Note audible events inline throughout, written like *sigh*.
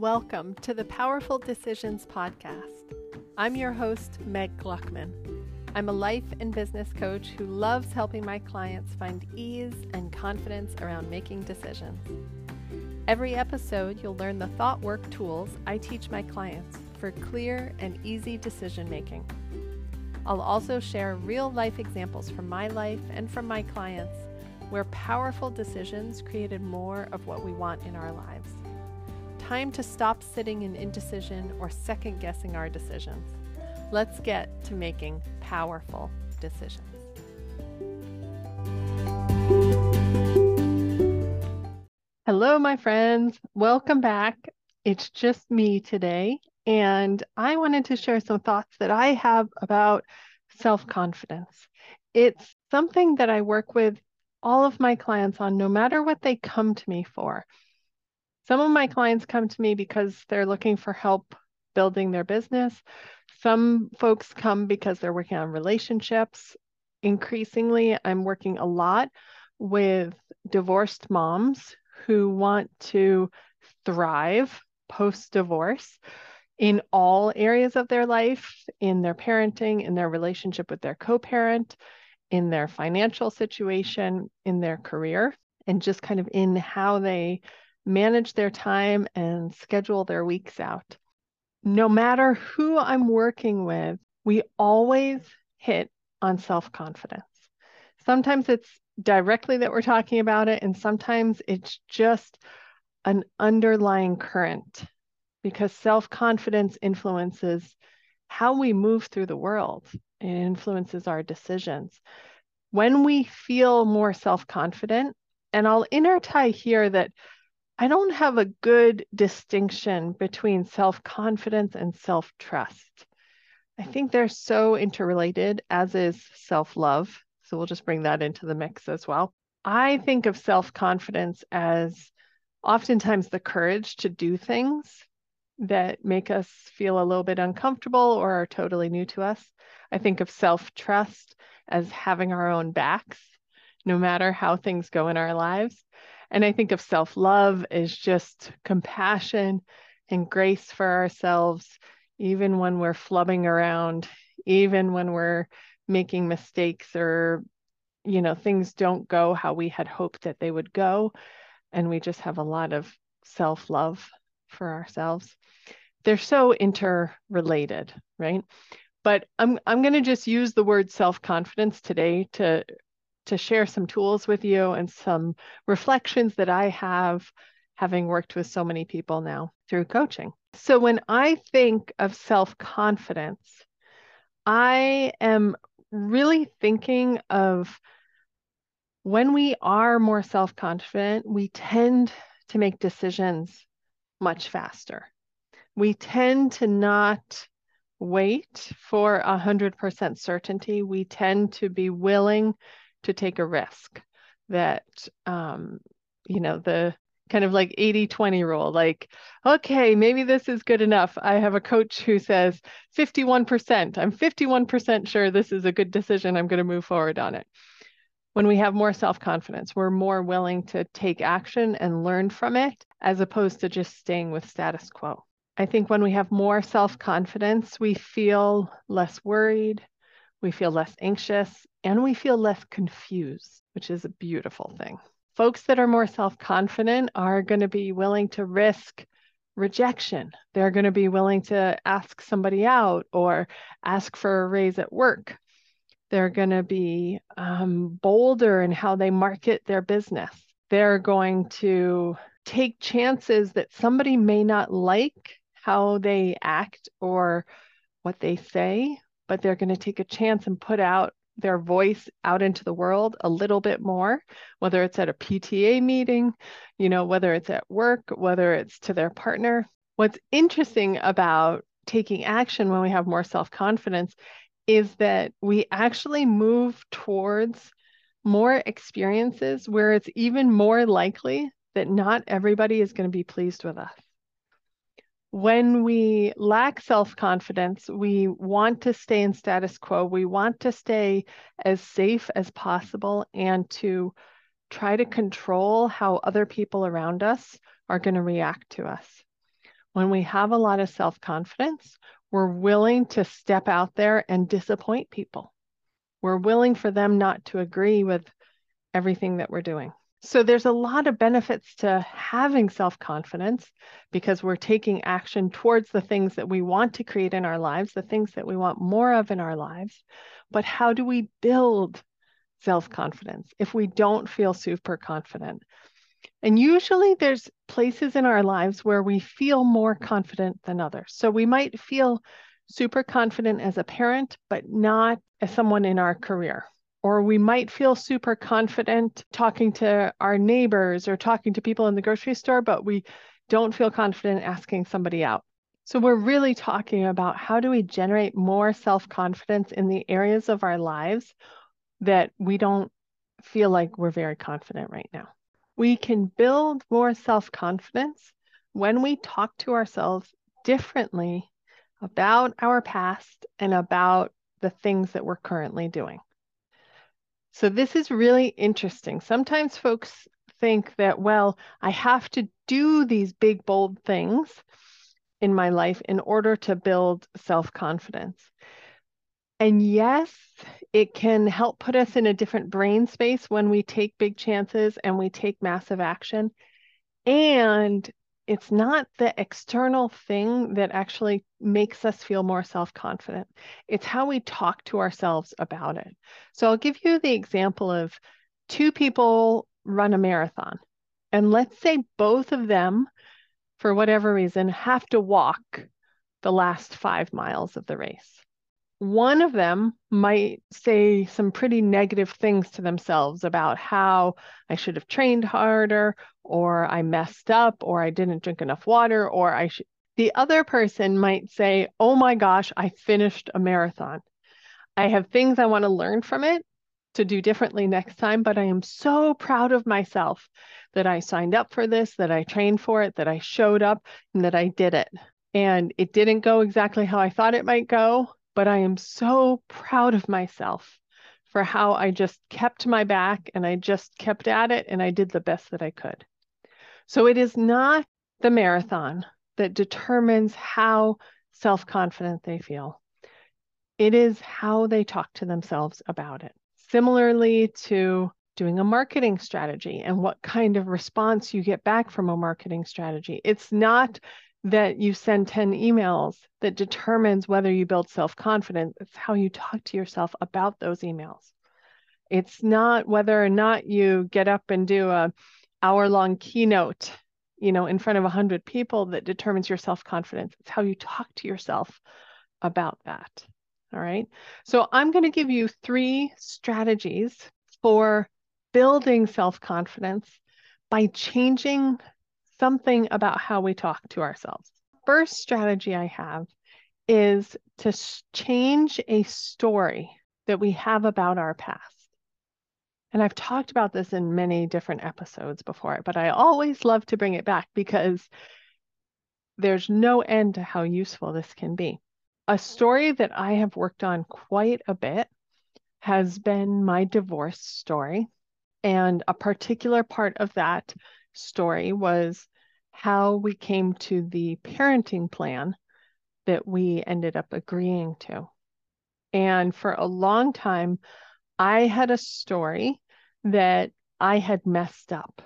Welcome to the Powerful Decisions Podcast. I'm your host, Meg Gluckman. I'm a life and business coach who loves helping my clients find ease and confidence around making decisions. Every episode, you'll learn the thought work tools I teach my clients for clear and easy decision making. I'll also share real life examples from my life and from my clients where powerful decisions created more of what we want in our lives. Time to stop sitting in indecision or second guessing our decisions. Let's get to making powerful decisions. Hello, my friends. Welcome back. It's just me today, and I wanted to share some thoughts that I have about self confidence. It's something that I work with all of my clients on, no matter what they come to me for. Some of my clients come to me because they're looking for help building their business. Some folks come because they're working on relationships. Increasingly, I'm working a lot with divorced moms who want to thrive post divorce in all areas of their life in their parenting, in their relationship with their co parent, in their financial situation, in their career, and just kind of in how they manage their time and schedule their weeks out. No matter who I'm working with, we always hit on self confidence. Sometimes it's directly that we're talking about it, and sometimes it's just an underlying current because self confidence influences how we move through the world. It influences our decisions. When we feel more self confident, and I'll intertie here that I don't have a good distinction between self confidence and self trust. I think they're so interrelated, as is self love. So we'll just bring that into the mix as well. I think of self confidence as oftentimes the courage to do things that make us feel a little bit uncomfortable or are totally new to us. I think of self trust as having our own backs, no matter how things go in our lives. And I think of self love as just compassion and grace for ourselves, even when we're flubbing around, even when we're making mistakes or, you know, things don't go how we had hoped that they would go. And we just have a lot of self love for ourselves. They're so interrelated, right? But I'm I'm going to just use the word self-confidence today to to share some tools with you and some reflections that I have having worked with so many people now through coaching. So when I think of self-confidence, I am really thinking of when we are more self-confident, we tend to make decisions much faster. We tend to not wait for 100% certainty. We tend to be willing to take a risk that, um, you know, the kind of like 80 20 rule like okay maybe this is good enough. I have a coach who says 51% i'm 51% sure this is a good decision. I'm going to move forward on it. When we have more self-confidence we're more willing to take action and learn from it as opposed to just staying with status quo. I think when we have more self-confidence we feel less worried we feel less anxious and we feel less confused, which is a beautiful thing. Folks that are more self confident are going to be willing to risk rejection. They're going to be willing to ask somebody out or ask for a raise at work. They're going to be um, bolder in how they market their business. They're going to take chances that somebody may not like how they act or what they say, but they're going to take a chance and put out their voice out into the world a little bit more, whether it's at a PTA meeting, you know, whether it's at work, whether it's to their partner. What's interesting about taking action when we have more self confidence is that we actually move towards more experiences where it's even more likely that not everybody is going to be pleased with us when we lack self confidence, we want to stay in status quo. We want to stay as safe as possible and to try to control how other people around us are going to react to us. when we have a lot of self confidence, we're willing to step out there and disappoint people. We're willing for them not to agree with everything that we're doing. So there's a lot of benefits to having self confidence because we're taking action towards the things that we want to create in our lives, the things that we want more of in our lives. But how do we build self confidence if we don't feel super confident? And usually there's places in our lives where we feel more confident than others. So we might feel super confident as a parent, but not as someone in our career or we might feel super confident talking to our neighbors or talking to people in the grocery store, but we don't feel confident asking somebody out. So, we're really talking about how do we generate more self confidence in the areas of our lives that we don't feel like we're very confident right now. We can build more self confidence when we talk to ourselves differently about our past and about the things that we're currently doing. So this is really interesting. Sometimes folks think that, well, I have to do these big, bold things in my life in order to build self confidence. And yes, it can help put us in a different brain space when we take big chances and we take massive action. And it's not the external thing that actually makes us feel more self confident. It's how we talk to ourselves about it. So I'll give you the example of two people run a marathon. And let's say both of them, for whatever reason, have to walk the last five miles of the race one of them might say some pretty negative things to themselves about how I should have trained harder, or I messed up, or I didn't drink enough water, or I should. The other person might say, Oh my gosh, I finished a marathon. I have things I want to learn from it to do differently next time, but I am so proud of myself that I signed up for this, that I trained for it, that I showed up, and that I did it. And it didn't go exactly how I thought it might go, but I am so proud of myself for how I just kept my back and I just kept at it and I did the best that I could. So it is not the marathon that determines how self confident they feel, it is how they talk to themselves about it. Similarly to doing a marketing strategy and what kind of response you get back from a marketing strategy. It's not that you send 10 emails that determines whether you build self confidence. It's how you talk to yourself about those emails. It's not whether or not you get up and do a hour long keynote, you know, in front of 100 people that determines your self confidence. It's how you talk to yourself about that. All right. So I'm going to give you three strategies for building self confidence by changing something about how we talk to ourselves. First strategy I have is to change a story that we have about our past. And I've talked about this in many different episodes before, but I always love to bring it back because there's no end to how useful this can be. A story that I have worked on quite a bit has been my divorce story. And a particular part of that story was how we came to the parenting plan that we ended up agreeing to. And for a long time, I had a story that I had messed up,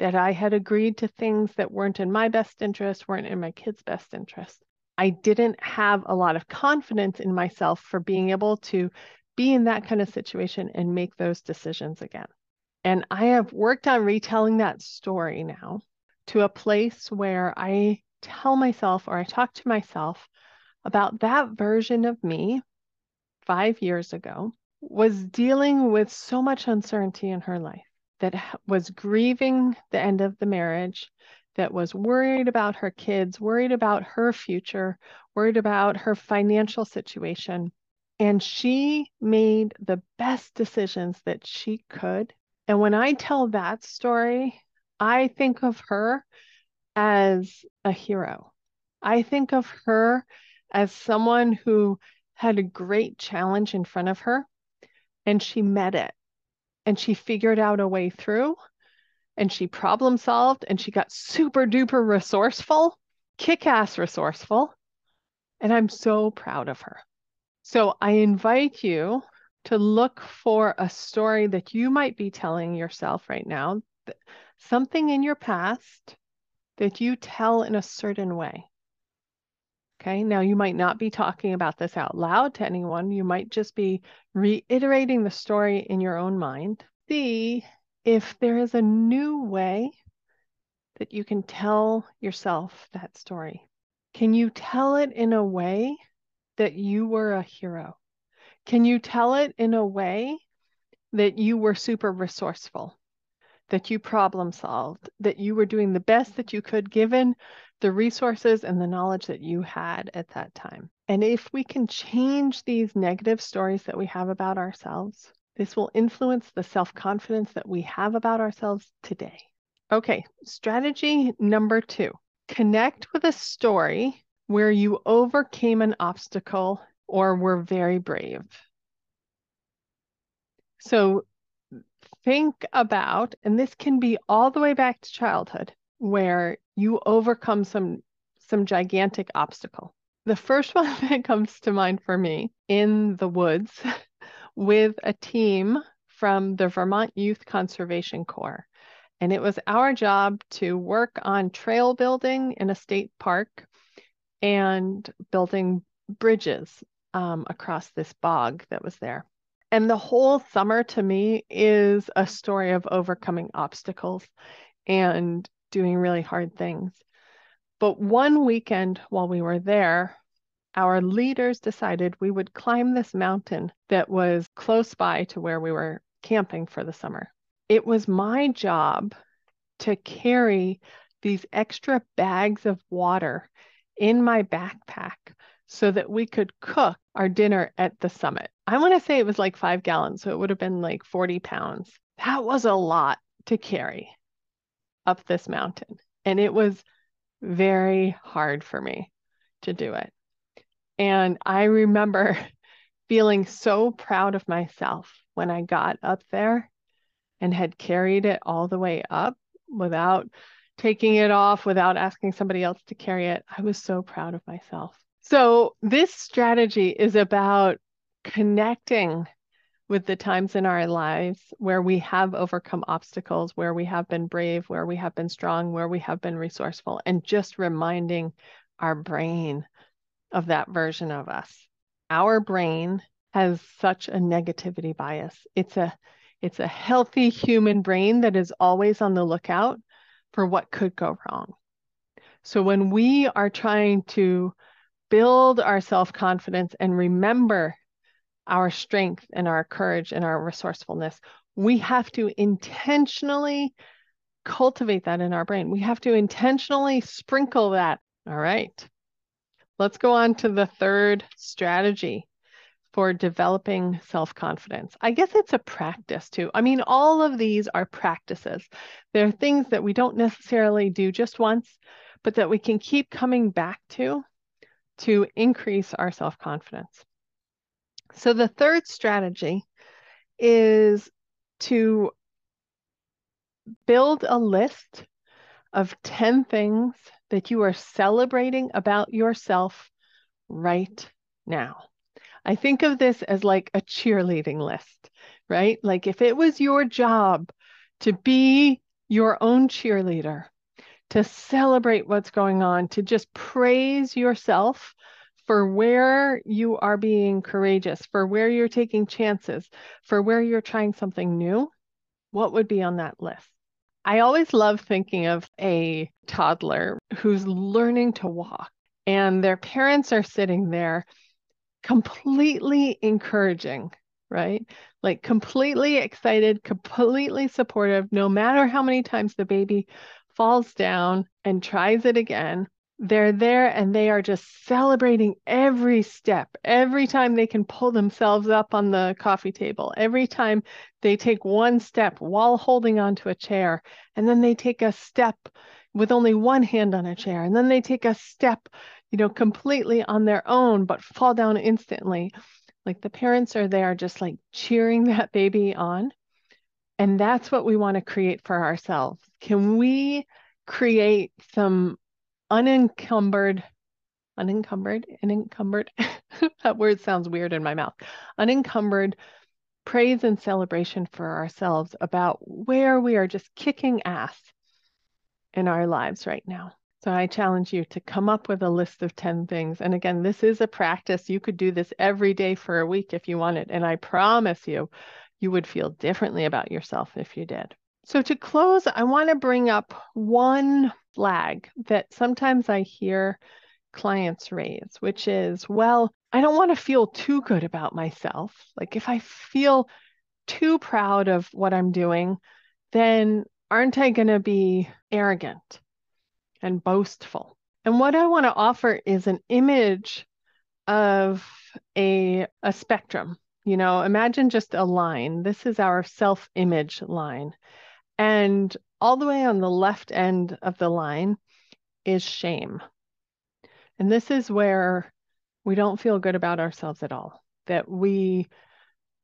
that I had agreed to things that weren't in my best interest, weren't in my kids' best interest. I didn't have a lot of confidence in myself for being able to be in that kind of situation and make those decisions again. And I have worked on retelling that story now to a place where I tell myself or I talk to myself about that version of me five years ago was dealing with so much uncertainty in her life that was grieving the end of the marriage, that was worried about her kids, worried about her future, worried about her financial situation. And she made the best decisions that she could and when I tell that story, I think of her as a hero. I think of her as someone who had a great challenge in front of her and she met it and she figured out a way through and she problem solved and she got super duper resourceful kick ass resourceful, and I'm so proud of her. So I invite you to look for a story that you might be telling yourself right now, something in your past that you tell in a certain way. Okay, now you might not be talking about this out loud to anyone. You might just be reiterating the story in your own mind. See if there is a new way that you can tell yourself that story. Can you tell it in a way that you were a hero? Can you tell it in a way that you were super resourceful, that you problem solved, that you were doing the best that you could given the resources and the knowledge that you had at that time? And if we can change these negative stories that we have about ourselves, this will influence the self confidence that we have about ourselves today. Okay, strategy number two connect with a story where you overcame an obstacle or were very brave. So think about, and this can be all the way back to childhood, where you overcome some some gigantic obstacle. The first *laughs* one that comes to mind for me in the woods *laughs* with a team from the Vermont Youth Conservation Corps. And it was our job to work on trail building in a state park and building bridges um, across this bog that was there. And the whole summer to me is a story of overcoming obstacles and doing really hard things. But one weekend while we were there, our leaders decided we would climb this mountain that was close by to where we were camping for the summer. It was my job to carry these extra bags of water in my backpack so that we could cook our dinner at the summit. I want to say it was like five gallons, so it would have been like 40 pounds. That was a lot to carry up this mountain. And it was very hard for me to do it. And I remember *laughs* feeling so proud of myself when I got up there and had carried it all the way up without taking it off, without asking somebody else to carry it. I was so proud of myself. So, this strategy is about connecting with the times in our lives where we have overcome obstacles, where we have been brave, where we have been strong, where we have been resourceful, and just reminding our brain of that version of us. Our brain has such a negativity bias. It's a it's a healthy human brain that is always on the lookout for what could go wrong. So when we are trying to build our self confidence and remember our strength and our courage and our resourcefulness, we have to intentionally cultivate that in our brain. We have to intentionally sprinkle that. All right. Let's go on to the third strategy for developing self confidence. I guess it's a practice too. I mean, all of these are practices. They're things that we don't necessarily do just once, but that we can keep coming back to to increase our self confidence. So, the third strategy is to build a list of 10 things that you are celebrating about yourself right now. I think of this as like a cheerleading list, right? Like if it was your job to be your own cheerleader, to celebrate what's going on, to just praise yourself for where you are being courageous, for where you're taking chances, for where you're trying something new, what would be on that list? I always love thinking of a toddler who's learning to walk, and their parents are sitting there completely encouraging, right? Like completely excited, completely supportive, no matter how many times the baby falls down and tries it again. They're there and they are just celebrating every step, every time they can pull themselves up on the coffee table, every time they take one step while holding onto a chair, and then they take a step with only one hand on a chair, and then they take a step, you know, completely on their own, but fall down instantly. Like the parents are there just like cheering *laughs* that baby on. And that's what we want to create for ourselves. Can we create some unencumbered, unencumbered, unencumbered. *laughs* that word sounds weird in my mouth. Unencumbered praise and celebration for ourselves about where we are just kicking ass in our lives right now. So I challenge you to come up with a list of 10 things. And again, this is a practice. You could do this every day for a week if you wanted. And I promise you, you would feel differently about yourself if you did. So to close, I want to bring up one flag that sometimes I hear clients raise, which is, well, I don't want to feel too good about myself. Like if I feel too proud of what I'm doing, then aren't I going to be arrogant and boastful? And what I want to offer is an image of a, a spectrum. You know, imagine just a line. This is our self image line. And all the way on the left end of the line is shame. And this is where we don't feel good about ourselves at all, that we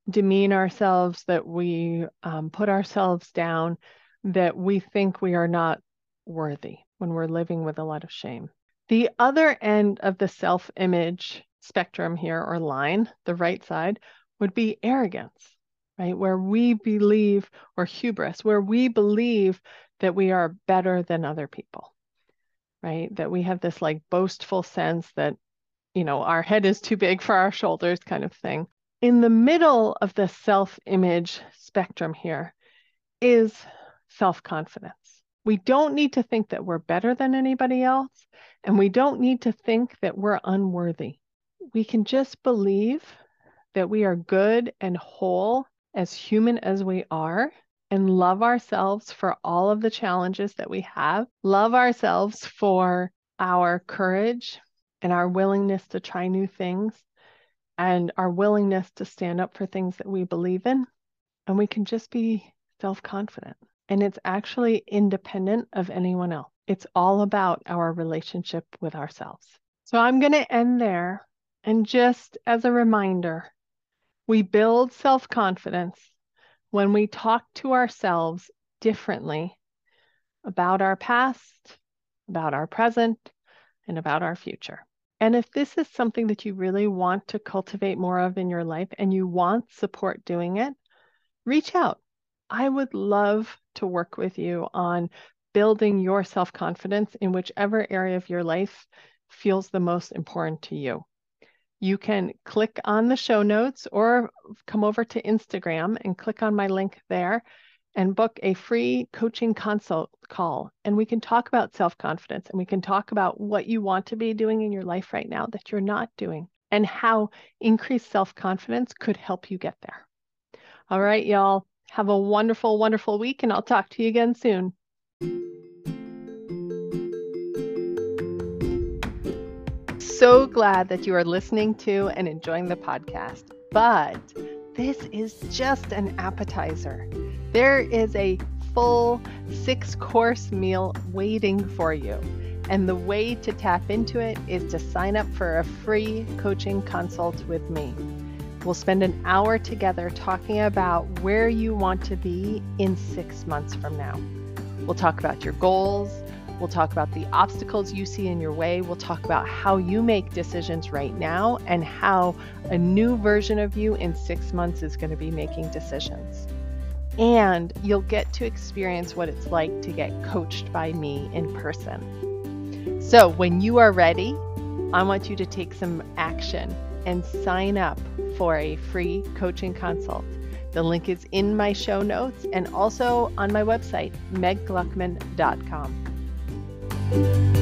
demean ourselves, that we um, put ourselves down, that we think we are not worthy when we're living with a lot of shame. The other end of the self image spectrum here or line, the right side, would be arrogance, right? Where we believe, or hubris, where we believe that we are better than other people, right? That we have this like boastful sense that you know, our head is too big for our shoulders kind of thing. In the middle of the self image spectrum here is self confidence. We don't need to think that we're better than anybody else, and we don't need to think that we're unworthy. We can just believe that we are good and whole as human as we are and love ourselves for all of the challenges that we have, love ourselves for our courage and our willingness to try new things and our willingness to stand up for things that we believe in. And we can just be self confident. And it's actually independent of anyone else. It's all about our relationship with ourselves. So I'm going to end there. And just as a reminder, we build self confidence when we talk to ourselves differently about our past, about our present, and about our future. And if this is something that you really want to cultivate more of in your life and you want support doing it, reach out. I would love to work with you on building your self confidence in whichever area of your life feels the most important to you. You can click on the show notes or come over to Instagram and click on my link there and book a free coaching consult call. And we can talk about self confidence and we can talk about what you want to be doing in your life right now that you're not doing and how increased self confidence could help you get there. All right, y'all. Have a wonderful, wonderful week, and I'll talk to you again soon. So glad that you are listening to and enjoying the podcast. But this is just an appetizer. There is a full six course meal waiting for you. And the way to tap into it is to sign up for a free coaching consult with me. We'll spend an hour together talking about where you want to be in six months from now. We'll talk about your goals, We'll talk about the obstacles you see in your way. We'll talk about how you make decisions right now and how a new version of you in six months is going to be making decisions. And you'll get to experience what it's like to get coached by me in person. So, when you are ready, I want you to take some action and sign up for a free coaching consult. The link is in my show notes and also on my website, meggluckman.com.